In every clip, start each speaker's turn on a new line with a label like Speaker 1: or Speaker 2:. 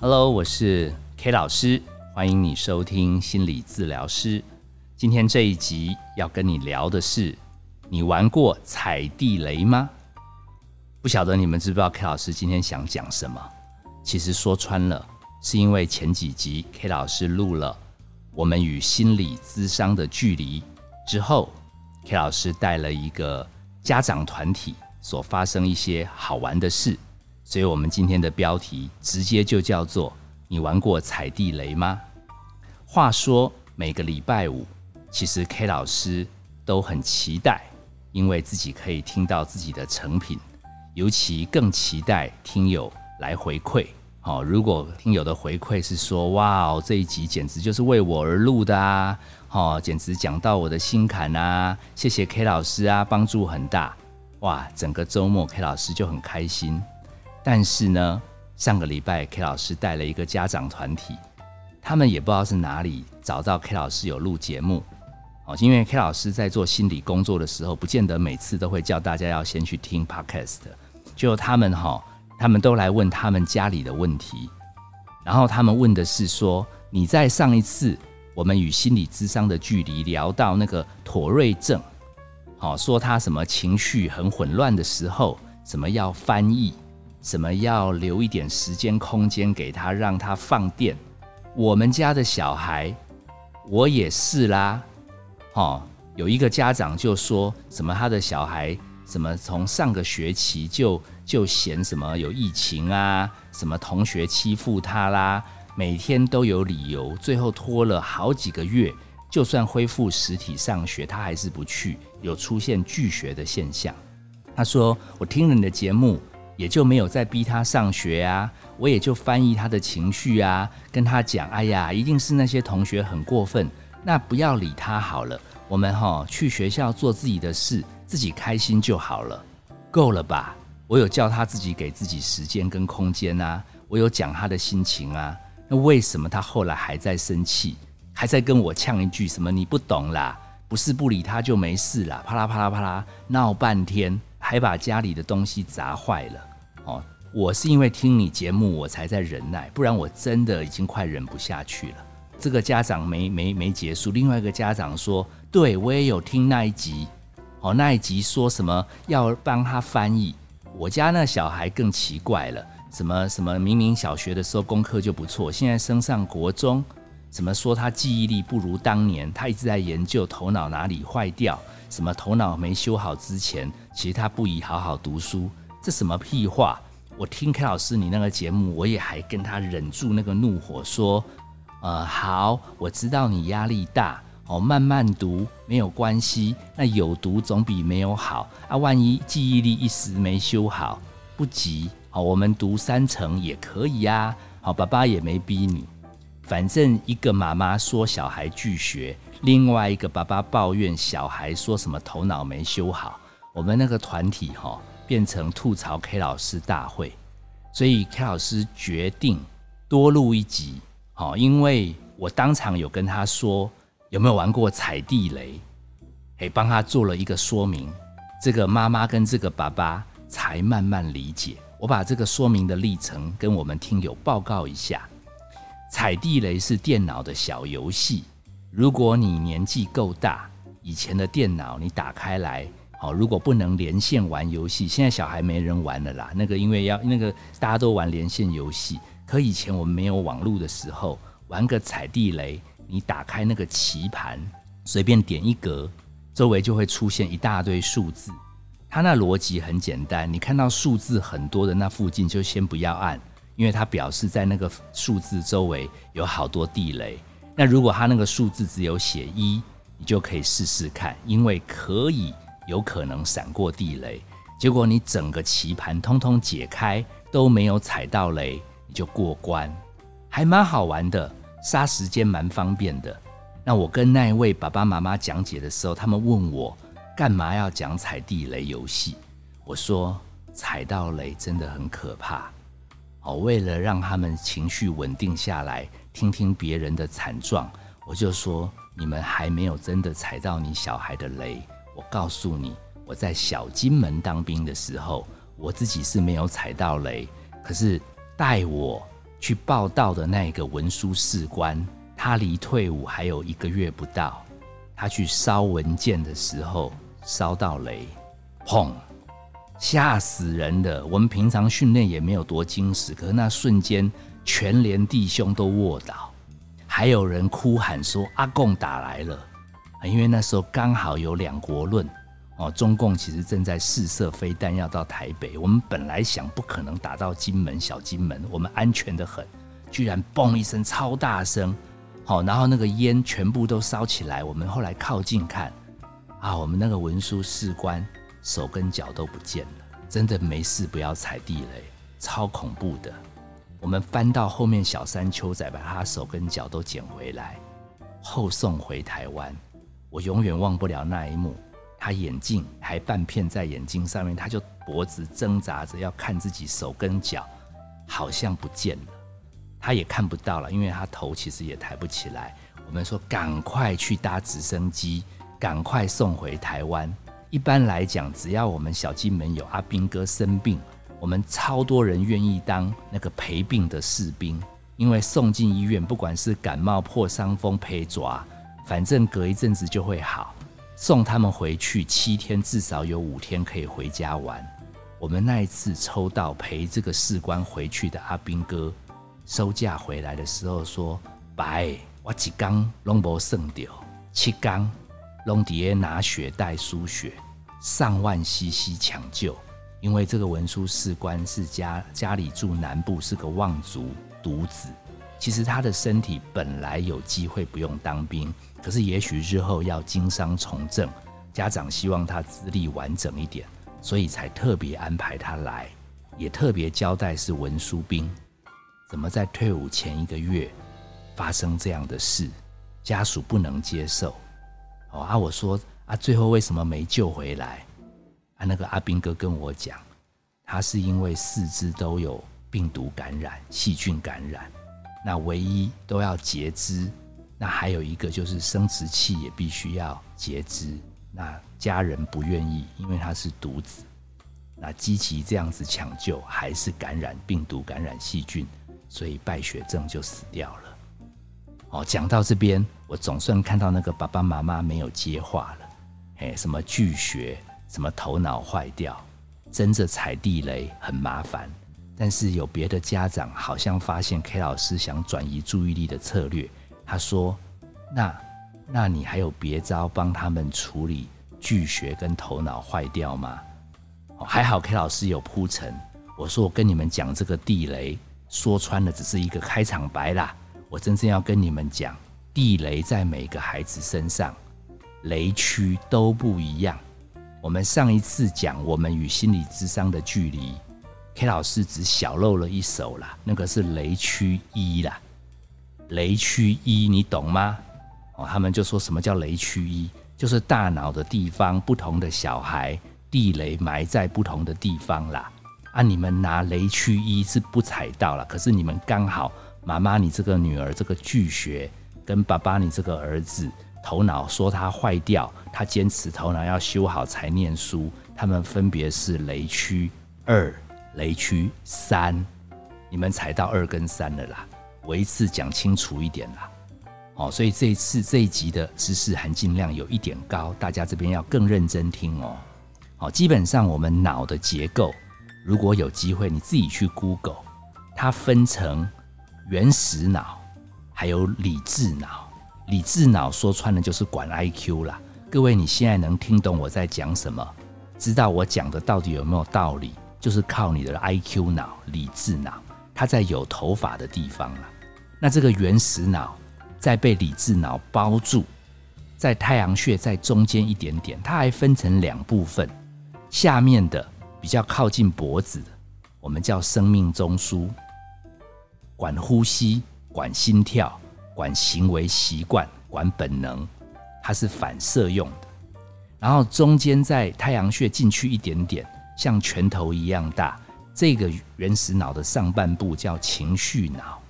Speaker 1: Hello，我是 K 老师，欢迎你收听心理治疗师。今天这一集要跟你聊的是，你玩过踩地雷吗？不晓得你们知不知道 K 老师今天想讲什么？其实说穿了，是因为前几集 K 老师录了我们与心理咨商的距离之后，K 老师带了一个家长团体所发生一些好玩的事。所以，我们今天的标题直接就叫做“你玩过踩地雷吗？”话说，每个礼拜五，其实 K 老师都很期待，因为自己可以听到自己的成品，尤其更期待听友来回馈。好，如果听友的回馈是说：“哇哦，这一集简直就是为我而录的啊！”哦，简直讲到我的心坎啊！谢谢 K 老师啊，帮助很大。哇，整个周末 K 老师就很开心。但是呢，上个礼拜 K 老师带了一个家长团体，他们也不知道是哪里找到 K 老师有录节目哦，因为 K 老师在做心理工作的时候，不见得每次都会叫大家要先去听 Podcast。就他们哈，他们都来问他们家里的问题，然后他们问的是说，你在上一次我们与心理智商的距离聊到那个妥瑞症，好说他什么情绪很混乱的时候，什么要翻译。什么要留一点时间空间给他，让他放电？我们家的小孩，我也是啦。哦，有一个家长就说什么他的小孩什么从上个学期就就嫌什么有疫情啊，什么同学欺负他啦，每天都有理由，最后拖了好几个月，就算恢复实体上学，他还是不去，有出现拒学的现象。他说：“我听了你的节目。”也就没有再逼他上学啊，我也就翻译他的情绪啊，跟他讲，哎呀，一定是那些同学很过分，那不要理他好了，我们哈去学校做自己的事，自己开心就好了，够了吧？我有叫他自己给自己时间跟空间啊，我有讲他的心情啊，那为什么他后来还在生气，还在跟我呛一句什么你不懂啦，不是不理他就没事啦，啪啦啪啦啪啦闹半天。还把家里的东西砸坏了哦！我是因为听你节目我才在忍耐，不然我真的已经快忍不下去了。这个家长没没没结束，另外一个家长说：“对我也有听那一集，哦，那一集说什么要帮他翻译。我家那小孩更奇怪了，什么什么明明小学的时候功课就不错，现在升上国中，什么说他记忆力不如当年，他一直在研究头脑哪里坏掉。”什么头脑没修好之前，其实他不宜好好读书，这什么屁话？我听 K 老师你那个节目，我也还跟他忍住那个怒火说，呃，好，我知道你压力大，哦，慢慢读没有关系，那有读总比没有好啊。万一记忆力一时没修好，不急，好，我们读三成也可以呀。好，爸爸也没逼你，反正一个妈妈说小孩拒学。另外一个爸爸抱怨小孩说什么头脑没修好，我们那个团体哈变成吐槽 K 老师大会，所以 K 老师决定多录一集，好，因为我当场有跟他说有没有玩过踩地雷，诶，帮他做了一个说明，这个妈妈跟这个爸爸才慢慢理解。我把这个说明的历程跟我们听友报告一下，踩地雷是电脑的小游戏。如果你年纪够大，以前的电脑你打开来，好，如果不能连线玩游戏，现在小孩没人玩了啦。那个因为要那个大家都玩连线游戏，可以前我们没有网络的时候，玩个踩地雷，你打开那个棋盘，随便点一格，周围就会出现一大堆数字。它那逻辑很简单，你看到数字很多的那附近就先不要按，因为它表示在那个数字周围有好多地雷。那如果他那个数字只有写一，你就可以试试看，因为可以有可能闪过地雷。结果你整个棋盘通通解开都没有踩到雷，你就过关，还蛮好玩的，杀时间蛮方便的。那我跟那一位爸爸妈妈讲解的时候，他们问我干嘛要讲踩地雷游戏？我说踩到雷真的很可怕。哦，为了让他们情绪稳定下来。听听别人的惨状，我就说你们还没有真的踩到你小孩的雷。我告诉你，我在小金门当兵的时候，我自己是没有踩到雷，可是带我去报道的那个文书士官，他离退伍还有一个月不到，他去烧文件的时候烧到雷，砰！吓死人的！我们平常训练也没有多精实，可是那瞬间，全连弟兄都卧倒，还有人哭喊说：“阿贡打来了！”因为那时候刚好有两国论哦，中共其实正在试射飞弹要到台北。我们本来想不可能打到金门、小金门，我们安全的很，居然嘣一声超大声，好，然后那个烟全部都烧起来。我们后来靠近看，啊，我们那个文书士官。手跟脚都不见了，真的没事，不要踩地雷，超恐怖的。我们翻到后面小山丘仔，把他手跟脚都捡回来，后送回台湾。我永远忘不了那一幕，他眼镜还半片在眼睛上面，他就脖子挣扎着要看自己手跟脚，好像不见了，他也看不到了，因为他头其实也抬不起来。我们说赶快去搭直升机，赶快送回台湾。一般来讲，只要我们小金门有阿兵哥生病，我们超多人愿意当那个陪病的士兵，因为送进医院，不管是感冒、破伤风、陪抓，反正隔一阵子就会好。送他们回去七天，至少有五天可以回家玩。我们那一次抽到陪这个士官回去的阿兵哥，收假回来的时候说：“白，我一缸拢无剩掉，七缸。”隆迪耶拿血袋输血，上万 CC 抢救，因为这个文书士官是家家里住南部，是个望族独子。其实他的身体本来有机会不用当兵，可是也许日后要经商从政，家长希望他资历完整一点，所以才特别安排他来，也特别交代是文书兵。怎么在退伍前一个月发生这样的事，家属不能接受。哦啊！我说啊，最后为什么没救回来？啊，那个阿兵哥跟我讲，他是因为四肢都有病毒感染、细菌感染，那唯一都要截肢，那还有一个就是生殖器也必须要截肢。那家人不愿意，因为他是独子。那积极这样子抢救，还是感染病毒、感染细菌，所以败血症就死掉了。哦，讲到这边，我总算看到那个爸爸妈妈没有接话了。哎，什么拒学，什么头脑坏掉，真着踩地雷很麻烦。但是有别的家长好像发现 K 老师想转移注意力的策略，他说：“那，那你还有别招帮他们处理拒学跟头脑坏掉吗？”哦，还好 K 老师有铺陈。我说我跟你们讲这个地雷，说穿了只是一个开场白啦。我真正要跟你们讲，地雷在每个孩子身上，雷区都不一样。我们上一次讲我们与心理智商的距离，K 老师只小露了一手啦，那个是雷区一啦。雷区一你懂吗？哦，他们就说什么叫雷区一，就是大脑的地方，不同的小孩地雷埋在不同的地方啦。啊，你们拿雷区一是不踩到了，可是你们刚好。妈妈，你这个女儿这个拒学，跟爸爸你这个儿子头脑说他坏掉，他坚持头脑要修好才念书。他们分别是雷区二、雷区三，你们踩到二跟三了啦。我一次讲清楚一点啦。哦，所以这一次这一集的知识含金量有一点高，大家这边要更认真听哦。好，基本上我们脑的结构，如果有机会你自己去 Google，它分成。原始脑，还有理智脑。理智脑说穿了就是管 IQ 啦。各位，你现在能听懂我在讲什么？知道我讲的到底有没有道理？就是靠你的 IQ 脑、理智脑，它在有头发的地方了。那这个原始脑在被理智脑包住，在太阳穴在中间一点点，它还分成两部分。下面的比较靠近脖子的，我们叫生命中枢。管呼吸、管心跳、管行为习惯、管本能，它是反射用的。然后中间在太阳穴进去一点点，像拳头一样大。这个原始脑的上半部叫情绪脑。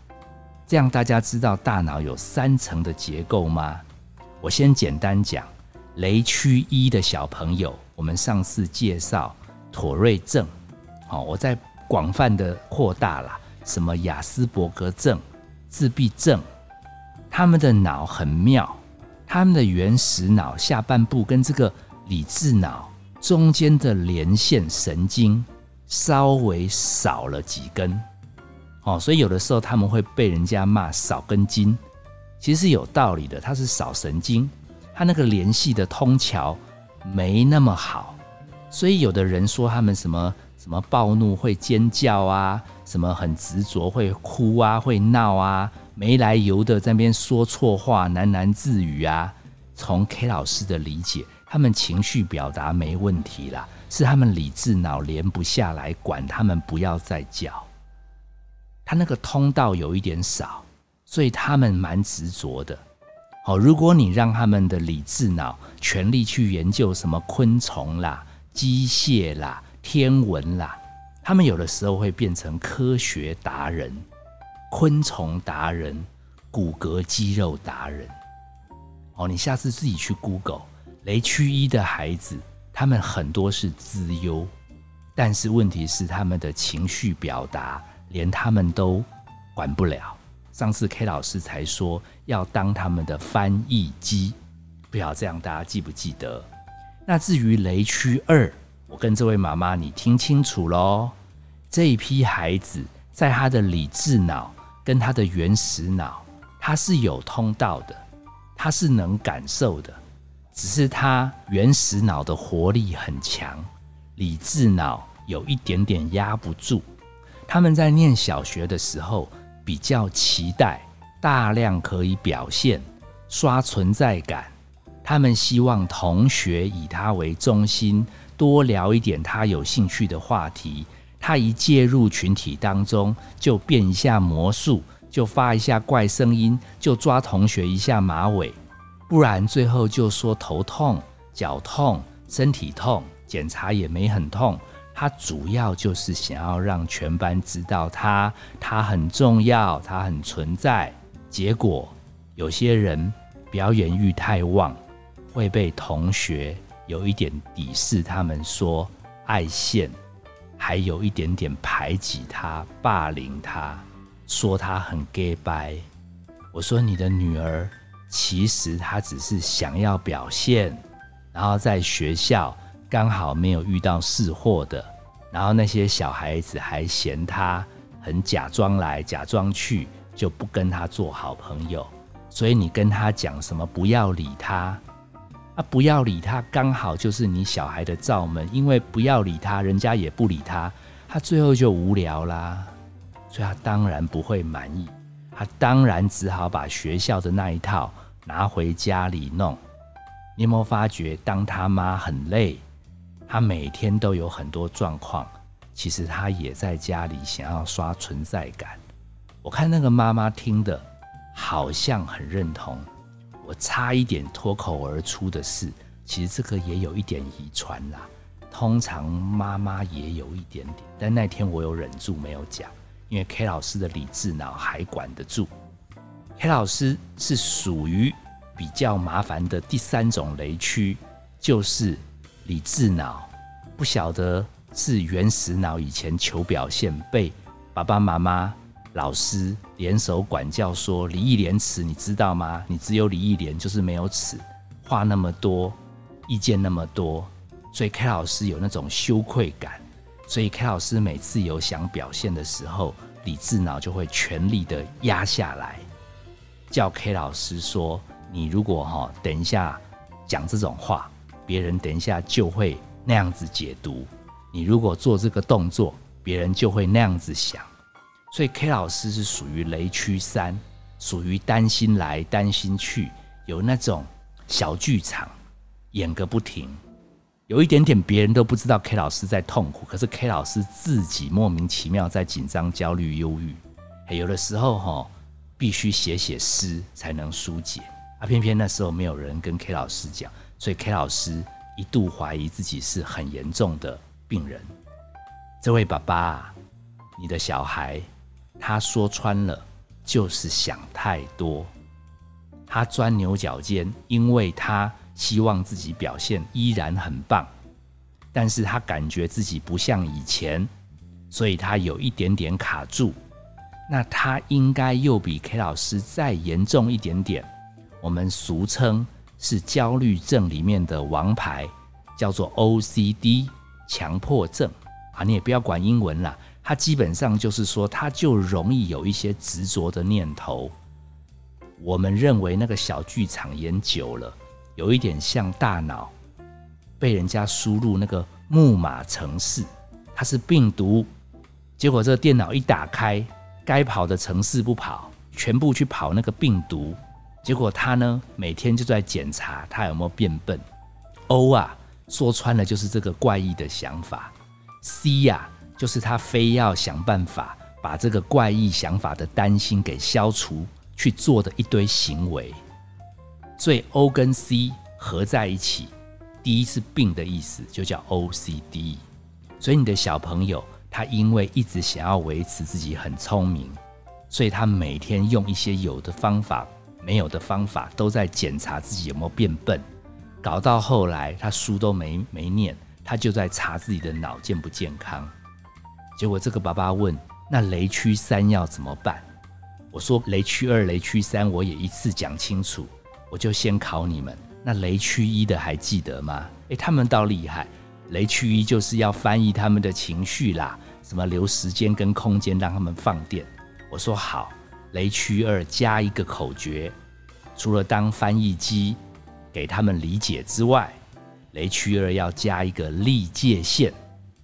Speaker 1: 这样大家知道大脑有三层的结构吗？我先简单讲，雷区一的小朋友，我们上次介绍妥瑞症。好，我再。广泛的扩大了，什么雅斯伯格症、自闭症，他们的脑很妙，他们的原始脑下半部跟这个理智脑中间的连线神经稍微少了几根，哦，所以有的时候他们会被人家骂少根筋，其实是有道理的，它是少神经，它那个联系的通桥没那么好。所以有的人说他们什么什么暴怒会尖叫啊，什么很执着会哭啊，会闹啊，没来由的在那边说错话，喃喃自语啊。从 K 老师的理解，他们情绪表达没问题啦，是他们理智脑连不下来，管他们不要再叫。他那个通道有一点少，所以他们蛮执着的。好，如果你让他们的理智脑全力去研究什么昆虫啦。机械啦，天文啦，他们有的时候会变成科学达人、昆虫达人、骨骼肌肉达人。哦，你下次自己去 Google，雷区一的孩子，他们很多是资优，但是问题是他们的情绪表达连他们都管不了。上次 K 老师才说要当他们的翻译机，不要这样，大家记不记得？那至于雷区二，我跟这位妈妈，你听清楚喽。这一批孩子在他的理智脑跟他的原始脑，他是有通道的，他是能感受的，只是他原始脑的活力很强，理智脑有一点点压不住。他们在念小学的时候，比较期待大量可以表现、刷存在感。他们希望同学以他为中心，多聊一点他有兴趣的话题。他一介入群体当中，就变一下魔术，就发一下怪声音，就抓同学一下马尾，不然最后就说头痛、脚痛、身体痛，检查也没很痛。他主要就是想要让全班知道他，他很重要，他很存在。结果有些人表演欲太旺。会被同学有一点鄙视，他们说爱现，还有一点点排挤他、霸凌他，说他很 gay 白。我说你的女儿其实她只是想要表现，然后在学校刚好没有遇到试货的，然后那些小孩子还嫌他很假装来假装去，就不跟他做好朋友。所以你跟他讲什么，不要理他。不要理他，刚好就是你小孩的罩门，因为不要理他，人家也不理他，他最后就无聊啦，所以他当然不会满意，他当然只好把学校的那一套拿回家里弄。你有没有发觉，当他妈很累，他每天都有很多状况，其实他也在家里想要刷存在感。我看那个妈妈听的，好像很认同。差一点脱口而出的事，其实这个也有一点遗传啦。通常妈妈也有一点点，但那天我有忍住没有讲，因为 K 老师的理智脑还管得住。K 老师是属于比较麻烦的第三种雷区，就是理智脑不晓得是原始脑以前求表现被爸爸妈妈。老师联手管教说：“礼义廉耻，你知道吗？你只有礼义廉，就是没有耻。话那么多，意见那么多，所以 K 老师有那种羞愧感。所以 K 老师每次有想表现的时候，理智脑就会全力的压下来，叫 K 老师说：你如果哈等一下讲这种话，别人等一下就会那样子解读；你如果做这个动作，别人就会那样子想。”所以 K 老师是属于雷区三，属于担心来担心去，有那种小剧场演个不停，有一点点别人都不知道 K 老师在痛苦，可是 K 老师自己莫名其妙在紧张、焦虑、忧郁。有的时候哈，必须写写诗才能疏解，啊，偏偏那时候没有人跟 K 老师讲，所以 K 老师一度怀疑自己是很严重的病人。这位爸爸，你的小孩。他说穿了，就是想太多。他钻牛角尖，因为他希望自己表现依然很棒，但是他感觉自己不像以前，所以他有一点点卡住。那他应该又比 K 老师再严重一点点，我们俗称是焦虑症里面的王牌，叫做 OCD 强迫症啊。你也不要管英文啦，他基本上就是说，他就容易有一些执着的念头。我们认为那个小剧场演久了，有一点像大脑被人家输入那个木马程式，它是病毒，结果这个电脑一打开。该跑的城市不跑，全部去跑那个病毒，结果他呢每天就在检查他有没有变笨。O 啊，说穿了就是这个怪异的想法。C 呀，就是他非要想办法把这个怪异想法的担心给消除，去做的一堆行为。所以 O 跟 C 合在一起，第一是病的意思，就叫 OCD。所以你的小朋友。他因为一直想要维持自己很聪明，所以他每天用一些有的方法、没有的方法，都在检查自己有没有变笨。搞到后来，他书都没没念，他就在查自己的脑健不健康。结果这个爸爸问：“那雷区三要怎么办？”我说：“雷区二、雷区三，我也一次讲清楚。我就先考你们。那雷区一的还记得吗？诶，他们倒厉害。雷区一就是要翻译他们的情绪啦。”什么留时间跟空间让他们放电？我说好。雷区二加一个口诀，除了当翻译机给他们理解之外，雷区二要加一个立界线。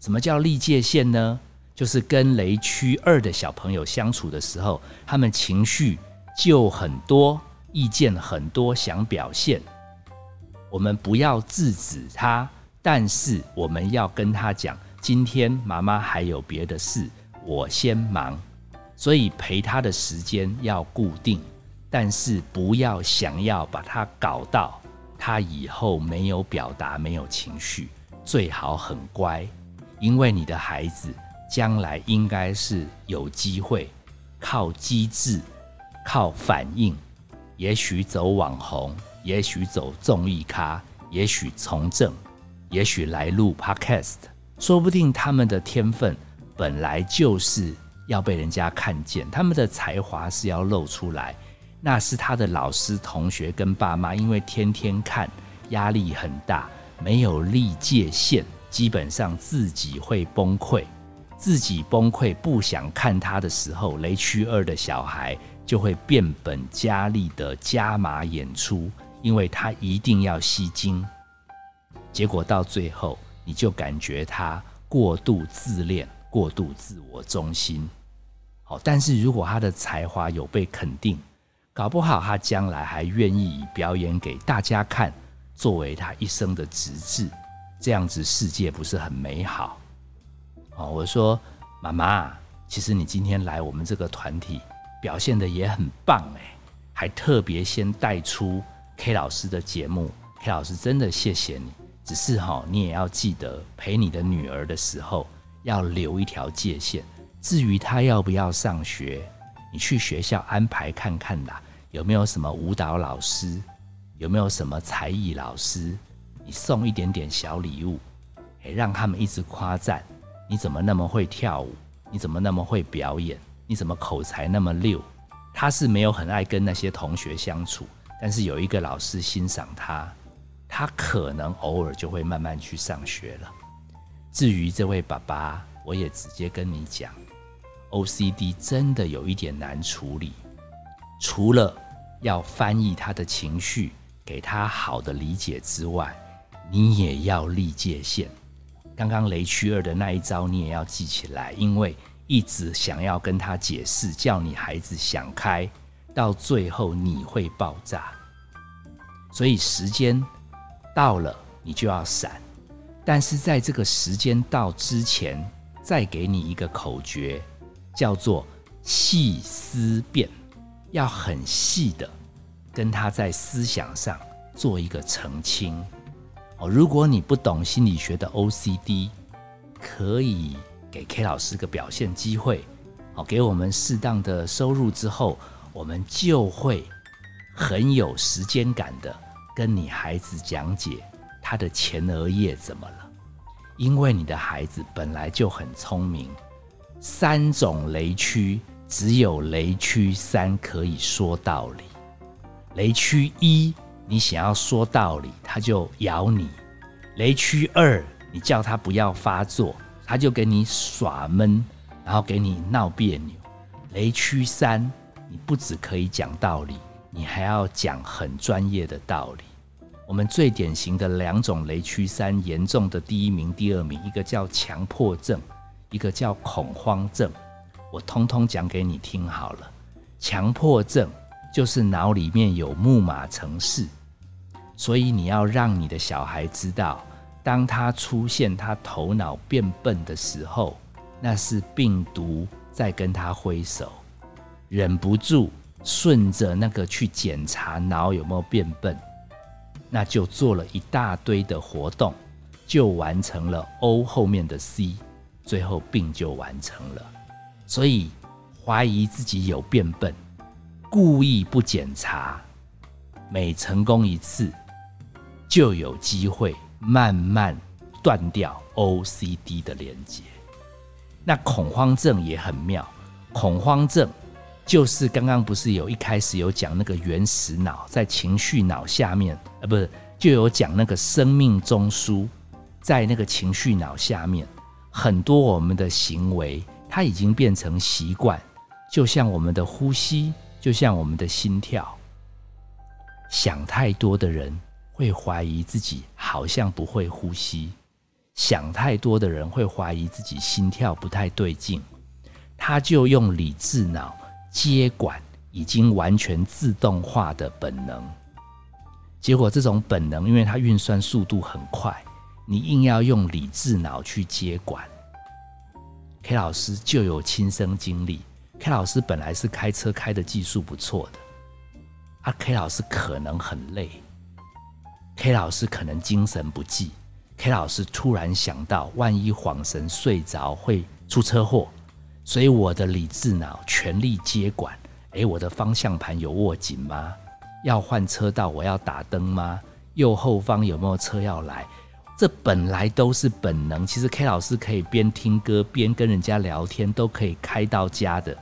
Speaker 1: 什么叫立界线呢？就是跟雷区二的小朋友相处的时候，他们情绪就很多，意见很多，想表现。我们不要制止他，但是我们要跟他讲。今天妈妈还有别的事，我先忙，所以陪他的时间要固定，但是不要想要把他搞到他以后没有表达、没有情绪，最好很乖，因为你的孩子将来应该是有机会靠机智、靠反应，也许走网红，也许走综艺咖，也许从政，也许来录 Podcast。说不定他们的天分本来就是要被人家看见，他们的才华是要露出来。那是他的老师、同学跟爸妈，因为天天看，压力很大，没有立界限，基本上自己会崩溃。自己崩溃，不想看他的时候，雷区二的小孩就会变本加厉的加码演出，因为他一定要吸睛。结果到最后。你就感觉他过度自恋、过度自我中心，好。但是如果他的才华有被肯定，搞不好他将来还愿意以表演给大家看作为他一生的职志，这样子世界不是很美好？哦，我说妈妈，其实你今天来我们这个团体表现的也很棒哎，还特别先带出 K 老师的节目，K 老师真的谢谢你。只是哈，你也要记得陪你的女儿的时候要留一条界限。至于她要不要上学，你去学校安排看看啦，有没有什么舞蹈老师，有没有什么才艺老师，你送一点点小礼物，诶，让他们一直夸赞你怎么那么会跳舞，你怎么那么会表演，你怎么口才那么溜。他是没有很爱跟那些同学相处，但是有一个老师欣赏他。他可能偶尔就会慢慢去上学了。至于这位爸爸，我也直接跟你讲，OCD 真的有一点难处理。除了要翻译他的情绪，给他好的理解之外，你也要立界限。刚刚雷区二的那一招，你也要记起来，因为一直想要跟他解释，叫你孩子想开，到最后你会爆炸。所以时间。到了，你就要闪，但是在这个时间到之前，再给你一个口诀，叫做细思辨，要很细的跟他在思想上做一个澄清。哦，如果你不懂心理学的 OCD，可以给 K 老师个表现机会，好，给我们适当的收入之后，我们就会很有时间感的。跟你孩子讲解他的前额叶怎么了？因为你的孩子本来就很聪明，三种雷区，只有雷区三可以说道理。雷区一，你想要说道理，他就咬你；雷区二，你叫他不要发作，他就给你耍闷，然后给你闹别扭。雷区三，你不只可以讲道理，你还要讲很专业的道理。我们最典型的两种雷区三严重的第一名、第二名，一个叫强迫症，一个叫恐慌症。我通通讲给你听好了。强迫症就是脑里面有木马程式，所以你要让你的小孩知道，当他出现他头脑变笨的时候，那是病毒在跟他挥手。忍不住顺着那个去检查脑有没有变笨。那就做了一大堆的活动，就完成了 O 后面的 C，最后病就完成了。所以怀疑自己有变笨，故意不检查，每成功一次，就有机会慢慢断掉 OCD 的连接。那恐慌症也很妙，恐慌症就是刚刚不是有一开始有讲那个原始脑在情绪脑下面。呃，不是，就有讲那个生命中枢，在那个情绪脑下面，很多我们的行为，它已经变成习惯，就像我们的呼吸，就像我们的心跳。想太多的人会怀疑自己好像不会呼吸，想太多的人会怀疑自己心跳不太对劲，他就用理智脑接管已经完全自动化的本能。结果，这种本能，因为它运算速度很快，你硬要用理智脑去接管。K 老师就有亲身经历，K 老师本来是开车开的技术不错的，啊，K 老师可能很累，K 老师可能精神不济，K 老师突然想到，万一晃神睡着会出车祸，所以我的理智脑全力接管。诶，我的方向盘有握紧吗？要换车道，我要打灯吗？右后方有没有车要来？这本来都是本能。其实 K 老师可以边听歌边跟人家聊天，都可以开到家的。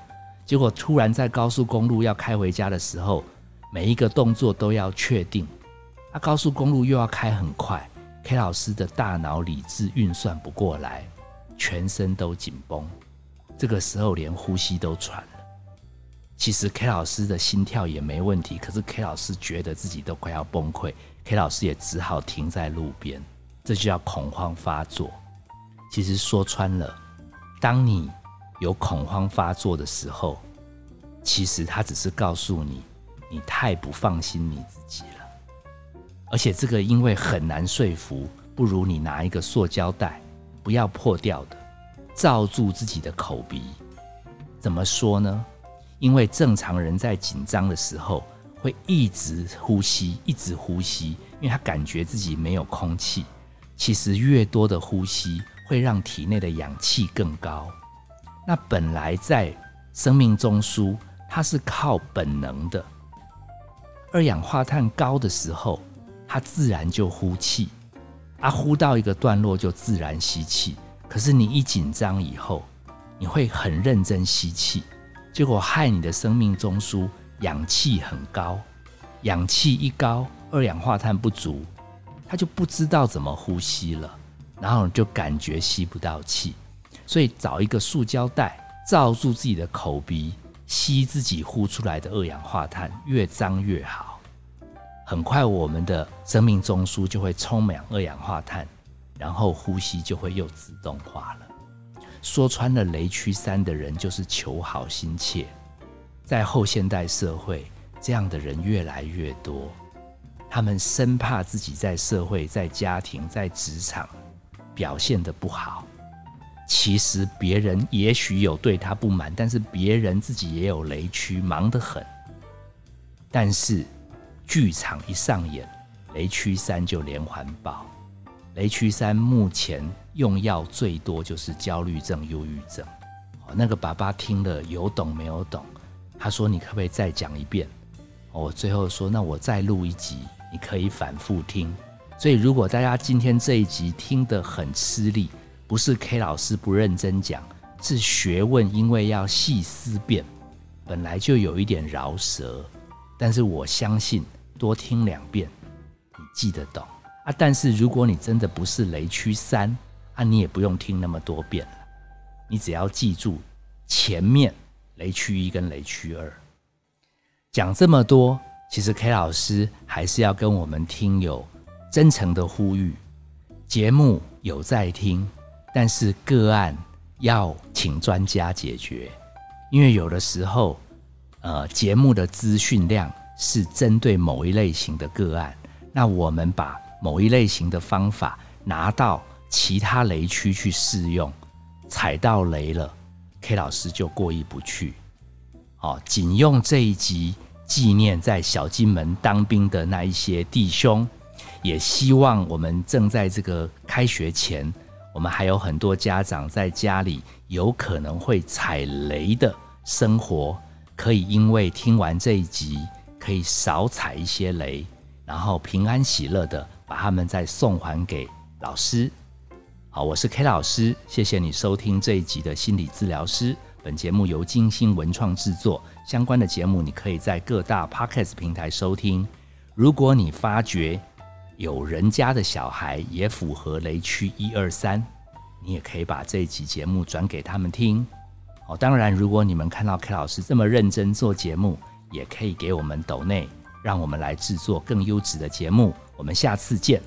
Speaker 1: 结果突然在高速公路要开回家的时候，每一个动作都要确定。那高速公路又要开很快，K 老师的大脑理智运算不过来，全身都紧绷。这个时候连呼吸都喘了。其实 K 老师的心跳也没问题，可是 K 老师觉得自己都快要崩溃，K 老师也只好停在路边，这就叫恐慌发作。其实说穿了，当你有恐慌发作的时候，其实他只是告诉你，你太不放心你自己了。而且这个因为很难说服，不如你拿一个塑胶袋，不要破掉的，罩住自己的口鼻。怎么说呢？因为正常人在紧张的时候会一直呼吸，一直呼吸，因为他感觉自己没有空气。其实越多的呼吸会让体内的氧气更高。那本来在生命中枢，它是靠本能的。二氧化碳高的时候，它自然就呼气，啊，呼到一个段落就自然吸气。可是你一紧张以后，你会很认真吸气。结果害你的生命中枢氧气很高，氧气一高，二氧化碳不足，他就不知道怎么呼吸了，然后就感觉吸不到气，所以找一个塑胶袋罩住自己的口鼻，吸自己呼出来的二氧化碳，越脏越好。很快我们的生命中枢就会充满二氧化碳，然后呼吸就会又自动化了。说穿了，雷区三的人就是求好心切。在后现代社会，这样的人越来越多。他们生怕自己在社会、在家庭、在职场表现的不好。其实别人也许有对他不满，但是别人自己也有雷区，忙得很。但是剧场一上演，雷区三就连环爆。雷区三目前用药最多就是焦虑症、忧郁症。哦，那个爸爸听了有懂没有懂？他说：“你可不可以再讲一遍？”我最后说：“那我再录一集，你可以反复听。”所以，如果大家今天这一集听得很吃力，不是 K 老师不认真讲，是学问，因为要细思辨，本来就有一点饶舌。但是我相信，多听两遍，你记得懂啊。但是如果你真的不是雷区三啊，你也不用听那么多遍了，你只要记住前面雷区一跟雷区二。讲这么多，其实 K 老师还是要跟我们听友真诚的呼吁：节目有在听，但是个案要请专家解决，因为有的时候。呃，节目的资讯量是针对某一类型的个案，那我们把某一类型的方法拿到其他雷区去试用，踩到雷了，K 老师就过意不去。好，仅用这一集纪念在小金门当兵的那一些弟兄，也希望我们正在这个开学前，我们还有很多家长在家里有可能会踩雷的生活。可以因为听完这一集，可以少踩一些雷，然后平安喜乐的把他们再送还给老师。好，我是 K 老师，谢谢你收听这一集的心理治疗师。本节目由金星文创制作，相关的节目你可以在各大 Podcast 平台收听。如果你发觉有人家的小孩也符合雷区一二三，你也可以把这一集节目转给他们听。哦，当然，如果你们看到 K 老师这么认真做节目，也可以给我们抖内，让我们来制作更优质的节目。我们下次见。